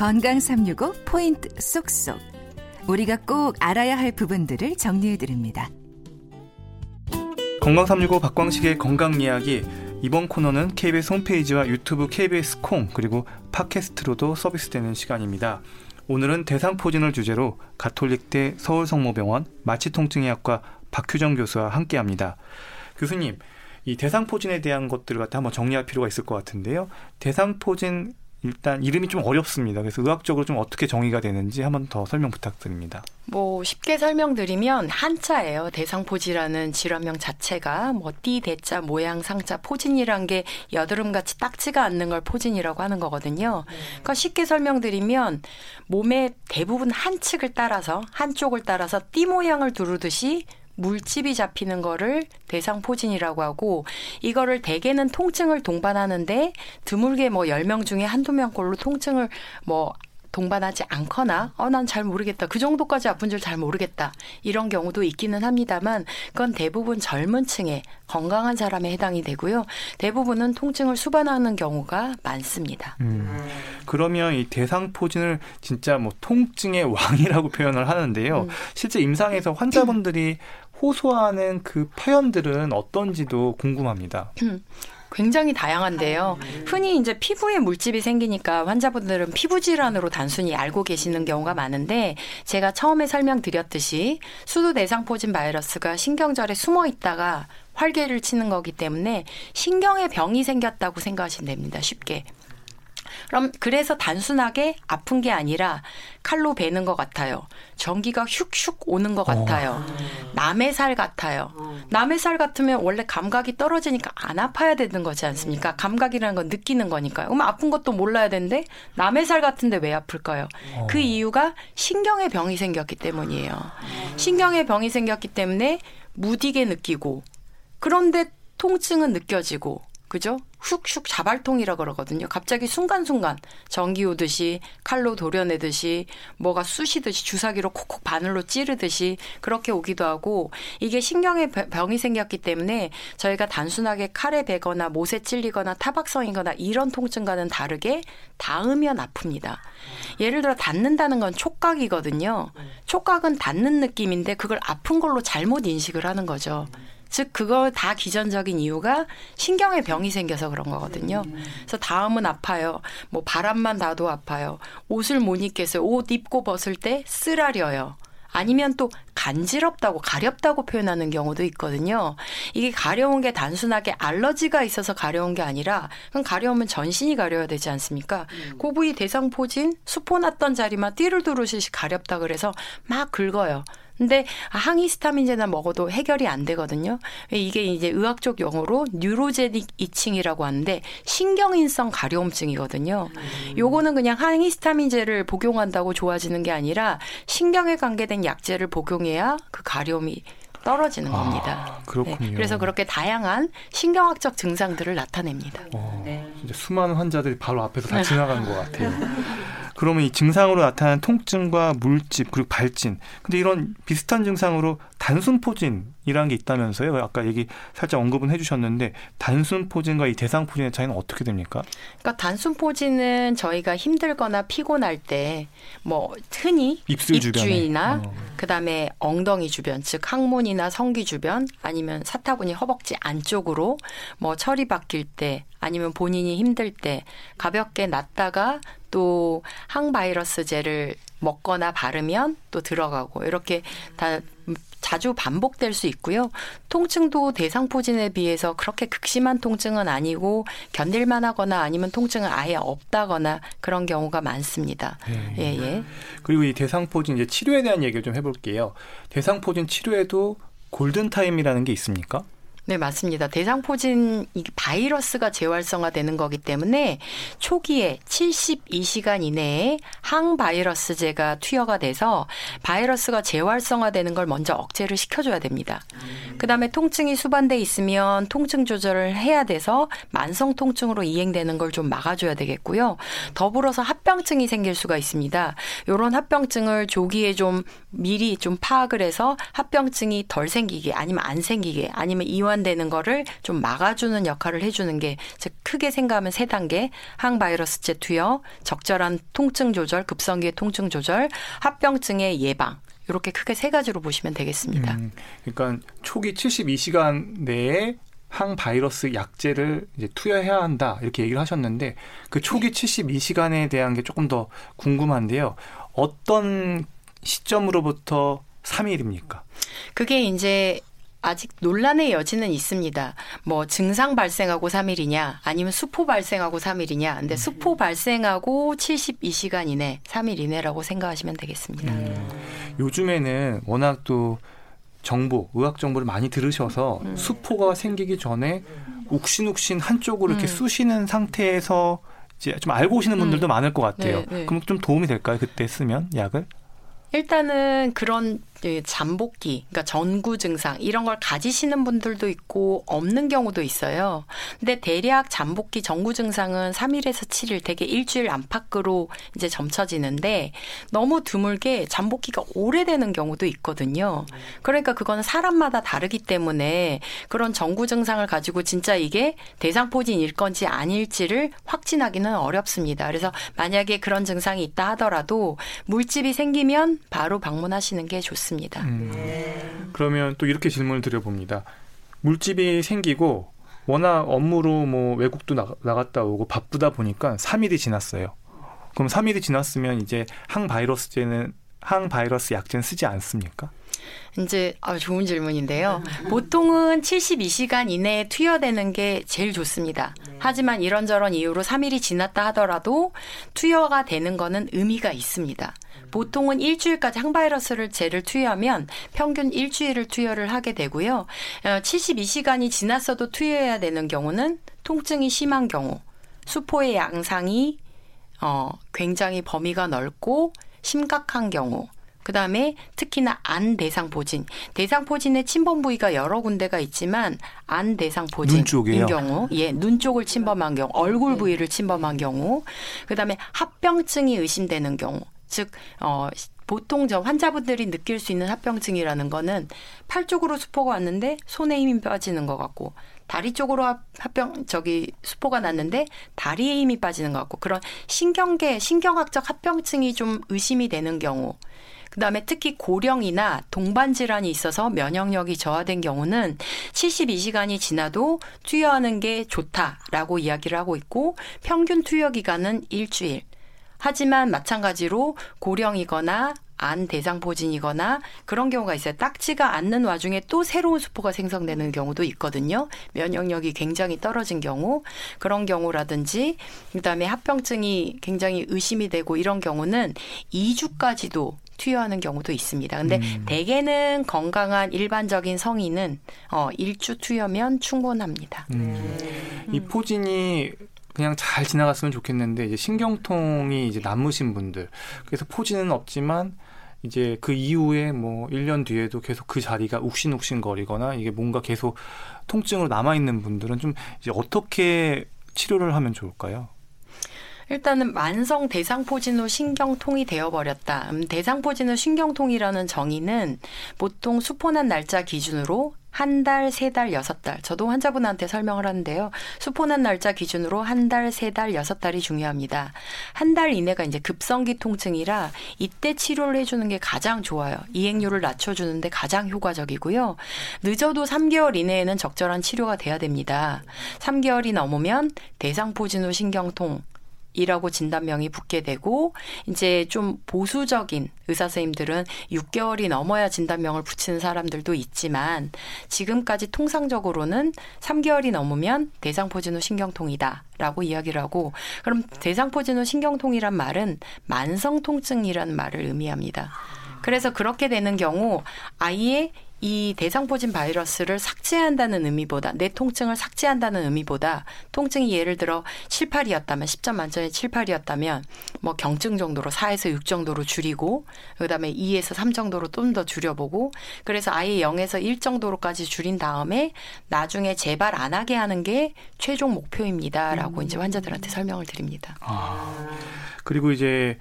건강 365 포인트 쏙쏙. 우리가 꼭 알아야 할 부분들을 정리해 드립니다. 건강 365 박광식의 건강 이야기 이번 코너는 KBS 홈페이지와 유튜브 KBS 콩 그리고 팟캐스트로도 서비스되는 시간입니다. 오늘은 대상포진을 주제로 가톨릭대 서울성모병원 마취통증의학과 박효정 교수와 함께합니다. 교수님, 이 대상포진에 대한 것들을 갖다 한번 정리할 필요가 있을 것 같은데요. 대상포진 일단 이름이 좀 어렵습니다. 그래서 의학적으로 좀 어떻게 정의가 되는지 한번 더 설명 부탁드립니다. 뭐 쉽게 설명드리면 한자예요. 대상포지라는 질환명 자체가 뭐 띠, 대자, 모양, 상자, 포진이란 게 여드름같이 딱지가 않는 걸 포진이라고 하는 거거든요. 그러니까 쉽게 설명드리면 몸의 대부분 한 측을 따라서 한쪽을 따라서 띠 모양을 두르듯이 물집이 잡히는 거를 대상포진이라고 하고 이거를 대개는 통증을 동반하는데 드물게 뭐 10명 중에 한두 명꼴로 통증을 뭐 동반하지 않거나 어 난 잘 모르겠다. 그 정도까지 아픈 줄 잘 모르겠다. 이런 경우도 있기는 합니다만 그건 대부분 젊은 층에 건강한 사람에 해당이 되고요. 대부분은 통증을 수반하는 경우가 많습니다. 음, 그러면 이 대상포진을 진짜 뭐 통증의 왕이라고 표현을 하는데요. 음. 실제 임상에서 환자분들이 호소하는 그 표현들은 어떤지도 궁금합니다. 굉장히 다양한데요. 흔히 이제 피부에 물집이 생기니까 환자분들은 피부 질환으로 단순히 알고 계시는 경우가 많은데 제가 처음에 설명드렸듯이 수두 대상포진 바이러스가 신경절에 숨어 있다가 활개를 치는 거기 때문에 신경에 병이 생겼다고 생각하시면 됩니다. 쉽게. 그럼 그래서 단순하게 아픈 게 아니라 칼로 베는 것 같아요. 전기가 슉슉 오는 것 같아요. 어. 남의 살 같아요. 남의 살 같으면 원래 감각이 떨어지니까 안 아파야 되는 거지 않습니까? 감각이라는 건 느끼는 거니까요. 그럼 아픈 것도 몰라야 되는데 남의 살 같은데 왜 아플까요? 어. 그 이유가 신경의 병이 생겼기 때문이에요. 신경의 병이 생겼기 때문에 무디게 느끼고 그런데 통증은 느껴지고 그죠? 슉슉 자발통이라 그러거든요. 갑자기 순간순간 전기 오듯이 칼로 도려내듯이 뭐가 쑤시듯이 주사기로 콕콕 바늘로 찌르듯이 그렇게 오기도 하고 이게 신경에 병이 생겼기 때문에 저희가 단순하게 칼에 베거나 못에 찔리거나 타박성이거나 이런 통증과는 다르게 닿으면 아픕니다. 예를 들어 닿는다는 건 촉각이거든요. 촉각은 닿는 느낌인데 그걸 아픈 걸로 잘못 인식을 하는 거죠. 즉 그거 다 기전적인 이유가 신경에 병이 생겨서 그런 거거든요. 그래서 다음은 아파요. 뭐 바람만 놔도 아파요. 옷을 못 입겠어요. 옷 입고 벗을 때 쓰라려요. 아니면 또 간지럽다고 가렵다고 표현하는 경우도 있거든요. 이게 가려운 게 단순하게 알러지가 있어서 가려운 게 아니라 그럼 가려우면 전신이 가려야 되지 않습니까? 음. 그 부위 대상포진 수포 났던 자리만 띠를 두르듯이 가렵다 그래서 막 긁어요. 근데 항히스타민제나 먹어도 해결이 안 되거든요. 이게 이제 의학적 용어로 뉴로제닉 이칭이라고 하는데 신경인성 가려움증이거든요. 음. 요거는 그냥 항히스타민제를 복용한다고 좋아지는 게 아니라 신경에 관계된 약제를 복용해야 그 가려움이 떨어지는 아, 겁니다. 그렇군요. 네, 그래서 그렇게 다양한 신경학적 증상들을 나타냅니다. 어, 네. 수많은 환자들이 바로 앞에서 다 지나가는 것 같아요. 그러면 이 증상으로 나타나는 통증과 물집 그리고 발진. 근데 이런 비슷한 증상으로 단순 포진이라는 게 있다면서요? 아까 얘기 살짝 언급은 해주셨는데 단순 포진과 이 대상 포진의 차이는 어떻게 됩니까? 그러니까 단순 포진은 저희가 힘들거나 피곤할 때 뭐 흔히 입술 입주위나 어. 그다음에 엉덩이 주변 즉 항문이나 성기 주변 아니면 사타구니 허벅지 안쪽으로 뭐 철이 바뀔 때 아니면 본인이 힘들 때 가볍게 놨다가 또 항바이러스제를 먹거나 바르면 또 들어가고 이렇게 다 자주 반복될 수 있고요. 통증도 대상포진에 비해서 그렇게 극심한 통증은 아니고 견딜만 하거나 아니면 통증은 아예 없다거나 그런 경우가 많습니다. 네. 예, 예. 그리고 이 대상포진 이제 치료에 대한 얘기를 좀 해볼게요. 대상포진 치료에도 골든타임이라는 게 있습니까? 네, 맞습니다. 대상포진 바이러스가 재활성화되는 거기 때문에 초기에 72시간 이내에 항바이러스제가 투여가 돼서 바이러스가 재활성화되는 걸 먼저 억제를 시켜줘야 됩니다. 그 다음에 통증이 수반돼 있으면 통증 조절을 해야 돼서 만성 통증으로 이행되는 걸 좀 막아줘야 되겠고요. 더불어서 합병증이 생길 수가 있습니다. 이런 합병증을 조기에 좀 미리 좀 파악을 해서 합병증이 덜 생기게 아니면 안 생기게 아니면 이완 되는 거를 좀 막아주는 역할을 해주는 게즉 크게 생각하면 세 단계 항바이러스제 투여, 적절한 통증 조절, 급성기의 통증 조절, 합병증의 예방 이렇게 크게 세 가지로 보시면 되겠습니다. 음, 그러니까 초기 72시간 내에 항바이러스 약제를 이제 투여해야 한다 이렇게 얘기를 하셨는데 그 초기 72시간에 대한 게 조금 더 궁금한데요. 어떤 시점으로부터 3일입니까? 그게 이제 아직 논란의 여지는 있습니다. 뭐 증상 발생하고 3일이냐 아니면 수포 발생하고 3일이냐. 근데 수포 발생하고 72시간 이내 3일 이내라고 생각하시면 되겠습니다. 음. 요즘에는 워낙 또 정보, 의학 정보를 많이 들으셔서 음. 수포가 생기기 전에 욱신욱신 한쪽으로 이렇게 음. 쑤시는 상태에서 이제 좀 알고 오시는 분들도 음. 많을 것 같아요. 네, 네. 그럼 좀 도움이 될까요? 그때 쓰면 약을? 일단은 그런 예, 잠복기, 그러니까 전구 증상 이런 걸 가지시는 분들도 있고 없는 경우도 있어요. 근데 대략 잠복기 전구 증상은 3일에서 7일, 되게 일주일 안팎으로 이제 점쳐지는데 너무 드물게 잠복기가 오래되는 경우도 있거든요. 그러니까 그거는 사람마다 다르기 때문에 그런 전구 증상을 가지고 진짜 이게 대상포진일 건지 아닐지를 확진하기는 어렵습니다. 그래서 만약에 그런 증상이 있다 하더라도 물집이 생기면 바로 방문하시는 게 좋습니다. 있습니다. 음. 그러면 또 이렇게 질문을 드려봅니다. 물집이 생기고 워낙 업무로 뭐 외국도 나, 나갔다 오고 바쁘다 보니까 3일이 지났어요. 그럼 3일이 지났으면 이제 항바이러스제는 항바이러스 약제는 쓰지 않습니까? 이제 아 좋은 질문인데요. 보통은 72시간 이내에 투여되는 게 제일 좋습니다. 하지만 이런저런 이유로 3일이 지났다 하더라도 투여가 되는 거는 의미가 있습니다. 보통은 일주일까지 항바이러스를 제를 투여하면 평균 일주일을 투여를 하게 되고요. 72시간이 어, 지났어도 투여해야 되는 경우는 통증이 심한 경우, 수포의 양상이 어, 굉장히 범위가 넓고 심각한 경우, 그 다음에 특히나 안 대상 포진. 대상 포진의 침범 부위가 여러 군데가 있지만 안 대상 포진인 경우, 예, 눈 쪽을 침범한 경우, 얼굴 부위를 침범한 경우, 그 다음에 합병증이 의심되는 경우, 즉, 어, 보통 저 환자분들이 느낄 수 있는 합병증이라는 거는 팔 쪽으로 수포가 왔는데 손에 힘이 빠지는 것 같고 다리 쪽으로 합병 저기 수포가 났는데 다리에 힘이 빠지는 것 같고 그런 신경계 신경학적 합병증이 좀 의심이 되는 경우 그다음에 특히 고령이나 동반 질환이 있어서 면역력이 저하된 경우는 72시간이 지나도 투여하는 게 좋다라고 이야기를 하고 있고 평균 투여 기간은 일주일. 하지만 마찬가지로 고령이거나 안 대상 포진이거나 그런 경우가 있어요. 딱지가 않는 와중에 또 새로운 수포가 생성되는 경우도 있거든요. 면역력이 굉장히 떨어진 경우 그런 경우라든지 그다음에 합병증이 굉장히 의심이 되고 이런 경우는 2주까지도 투여하는 경우도 있습니다. 근데 음. 대개는 건강한 일반적인 성인은 어 1주 투여면 충분합니다. 음. 이 포진이 그냥 잘 지나갔으면 좋겠는데 이제 신경통이 이제 남으신 분들 그래서 포진은 없지만 이제 그 이후에 뭐 1년 뒤에도 계속 그 자리가 욱신욱신 거리거나 이게 뭔가 계속 통증으로 남아 있는 분들은 좀 이제 어떻게 치료를 하면 좋을까요? 일단은 만성 대상포진후 신경통이 되어버렸다. 음, 대상포진후 신경통이라는 정의는 보통 수포난 날짜 기준으로 한 달, 세 달, 여섯 달. 저도 환자분한테 설명을 하는데요. 수포난 날짜 기준으로 한 달, 세 달, 여섯 달이 중요합니다. 한 달 이내가 이제 급성기 통증이라 이때 치료를 해주는 게 가장 좋아요. 이행률을 낮춰주는데 가장 효과적이고요. 늦어도 3개월 이내에는 적절한 치료가 돼야 됩니다. 3개월이 넘으면 대상포진 후 신경통, 이라고 진단명이 붙게 되고 이제 좀 보수적인 의사 선생님들은 6개월이 넘어야 진단명을 붙이는 사람들도 있지만 지금까지 통상적으로는 3개월이 넘으면 대상포진후 신경통이다라고 이야기를 하고 그럼 대상포진후 신경통이란 말은 만성 통증이라는 말을 의미합니다. 그래서 그렇게 되는 경우 아예 이 대상포진 바이러스를 삭제한다는 의미보다 내 통증을 삭제한다는 의미보다 통증이 예를 들어 7, 8이었다면 10점 만점에 7, 8이었다면 뭐 경증 정도로 4에서 6 정도로 줄이고 그다음에 2에서 3 정도로 좀 더 줄여보고 그래서 아예 0에서 1 정도로까지 줄인 다음에 나중에 재발 안 하게 하는 게 최종 목표입니다라고 음. 이제 환자들한테 설명을 드립니다. 아, 그리고 이제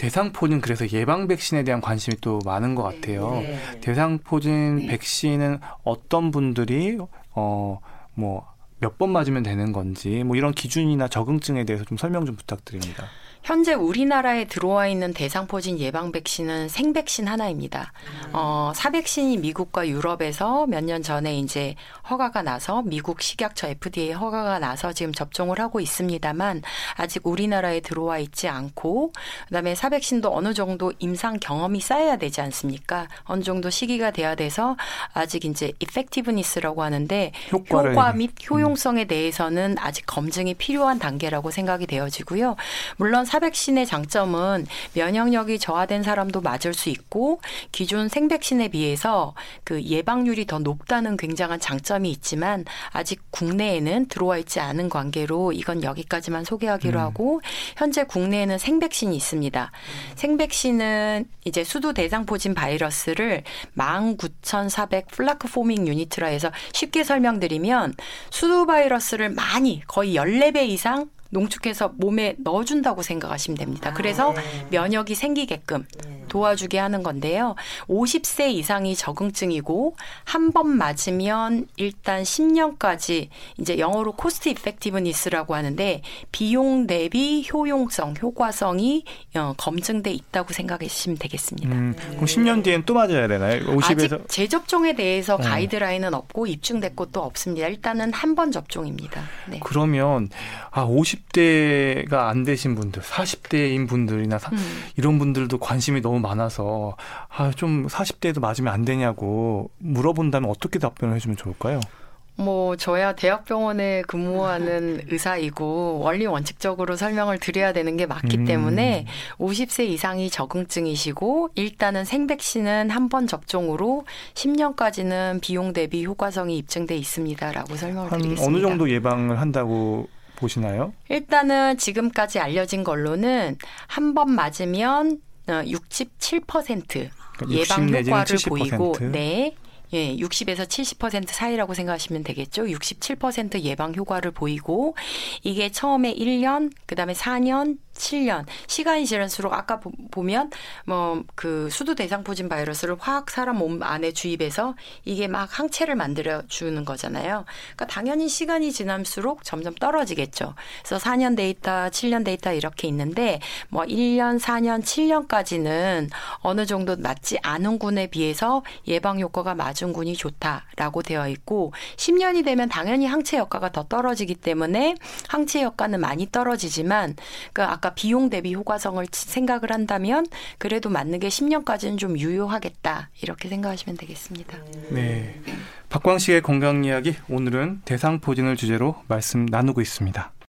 대상포진 그래서 예방 백신에 대한 관심이 또 많은 것 같아요. 네. 대상포진 네. 백신은 어떤 분들이 어뭐 몇 번 맞으면 되는 건지 뭐 이런 기준이나 적응증에 대해서 좀 설명 좀 부탁드립니다. 현재 우리나라에 들어와 있는 대상포진 예방 백신은 생백신 하나입니다. 음. 어, 사백신이 미국과 유럽에서 몇 년 전에 이제 허가가 나서 미국 식약처 FDA 허가가 나서 지금 접종을 하고 있습니다만 아직 우리나라에 들어와 있지 않고 그다음에 사백신도 어느 정도 임상 경험이 쌓여야 되지 않습니까? 어느 정도 시기가 돼야 돼서 아직 이제 effectiveness라고 하는데 효과를. 효과 및 음. 효용성에 대해서는 아직 검증이 필요한 단계라고 생각이 되어지고요. 물론 사백신의 장점은 면역력이 저하된 사람도 맞을 수 있고 기존 생백신에 비해서 그 예방률이 더 높다는 굉장한 장점이 있지만 아직 국내에는 들어와 있지 않은 관계로 이건 여기까지만 소개하기로 음. 하고 현재 국내에는 생백신이 있습니다. 음. 생백신은 이제 수두 대상포진 바이러스를 19,400 plaque forming unit라 해서 쉽게 설명드리면 수두 바이러스를 많이 거의 14배 이상 농축해서 몸에 넣어준다고 생각하시면 됩니다. 그래서 아, 네. 면역이 생기게끔 네. 도와주게 하는 건데요. 50세 이상이 적응증이고 한 번 맞으면 일단 10년까지 이제 영어로 cost effectiveness라고 하는데 비용 대비 효용성, 효과성이 어, 검증돼 있다고 생각하시면 되겠습니다. 음, 그럼 10년 뒤엔 또 맞아야 되나요? 50에서 아직 재접종에 대해서 어. 가이드라인은 없고 입증됐고 또 없습니다. 일단은 한 번 접종입니다. 네. 그러면 아 50 대가 안 되신 분들, 40대인 분들이나 음. 이런 분들도 관심이 너무 많아서 아, 좀 40대에도 맞으면 안 되냐고 물어본다면 어떻게 답변을 해주면 좋을까요? 뭐 저야 대학병원에 근무하는 의사이고 원리 원칙적으로 설명을 드려야 되는 게 맞기 음. 때문에 50세 이상이 적응증이시고 일단은 생백신은 한 번 접종으로 10년까지는 비용 대비 효과성이 입증돼 있습니다라고 설명을 드리겠습니다. 어느 정도 예방을 한다고 보시나요? 일단은 지금까지 알려진 걸로는 한 번 맞으면 67% 어, 그러니까 예방 효과를 보이고 네. 예, 60에서 70% 사이라고 생각하시면 되겠죠. 67% 예방 효과를 보이고 이게 처음에 1년, 그다음에 4년, 7년 시간이 지날수록 아까 보면 뭐 그 수두 대상포진 바이러스를 화학 사람 몸 안에 주입해서 이게 막 항체를 만들어 주는 거잖아요. 그러니까 당연히 시간이 지날수록 점점 떨어지겠죠. 그래서 4년 데이터, 7년 데이터 이렇게 있는데 뭐 1년, 4년, 7년까지는 어느 정도 맞지 않은 군에 비해서 예방 효과가 맞은 군이 좋다라고 되어 있고 10년이 되면 당연히 항체 효과가 더 떨어지기 때문에 항체 효과는 많이 떨어지지만 그 아까 비용 대비 효과성을 생각을 한다면 그래도 맞는 게 10년까지는 좀 유효하겠다 이렇게 생각하시면 되겠습니다. 네. 박광식의 건강 이야기 오늘은 대상포진을 주제로 말씀 나누고 있습니다.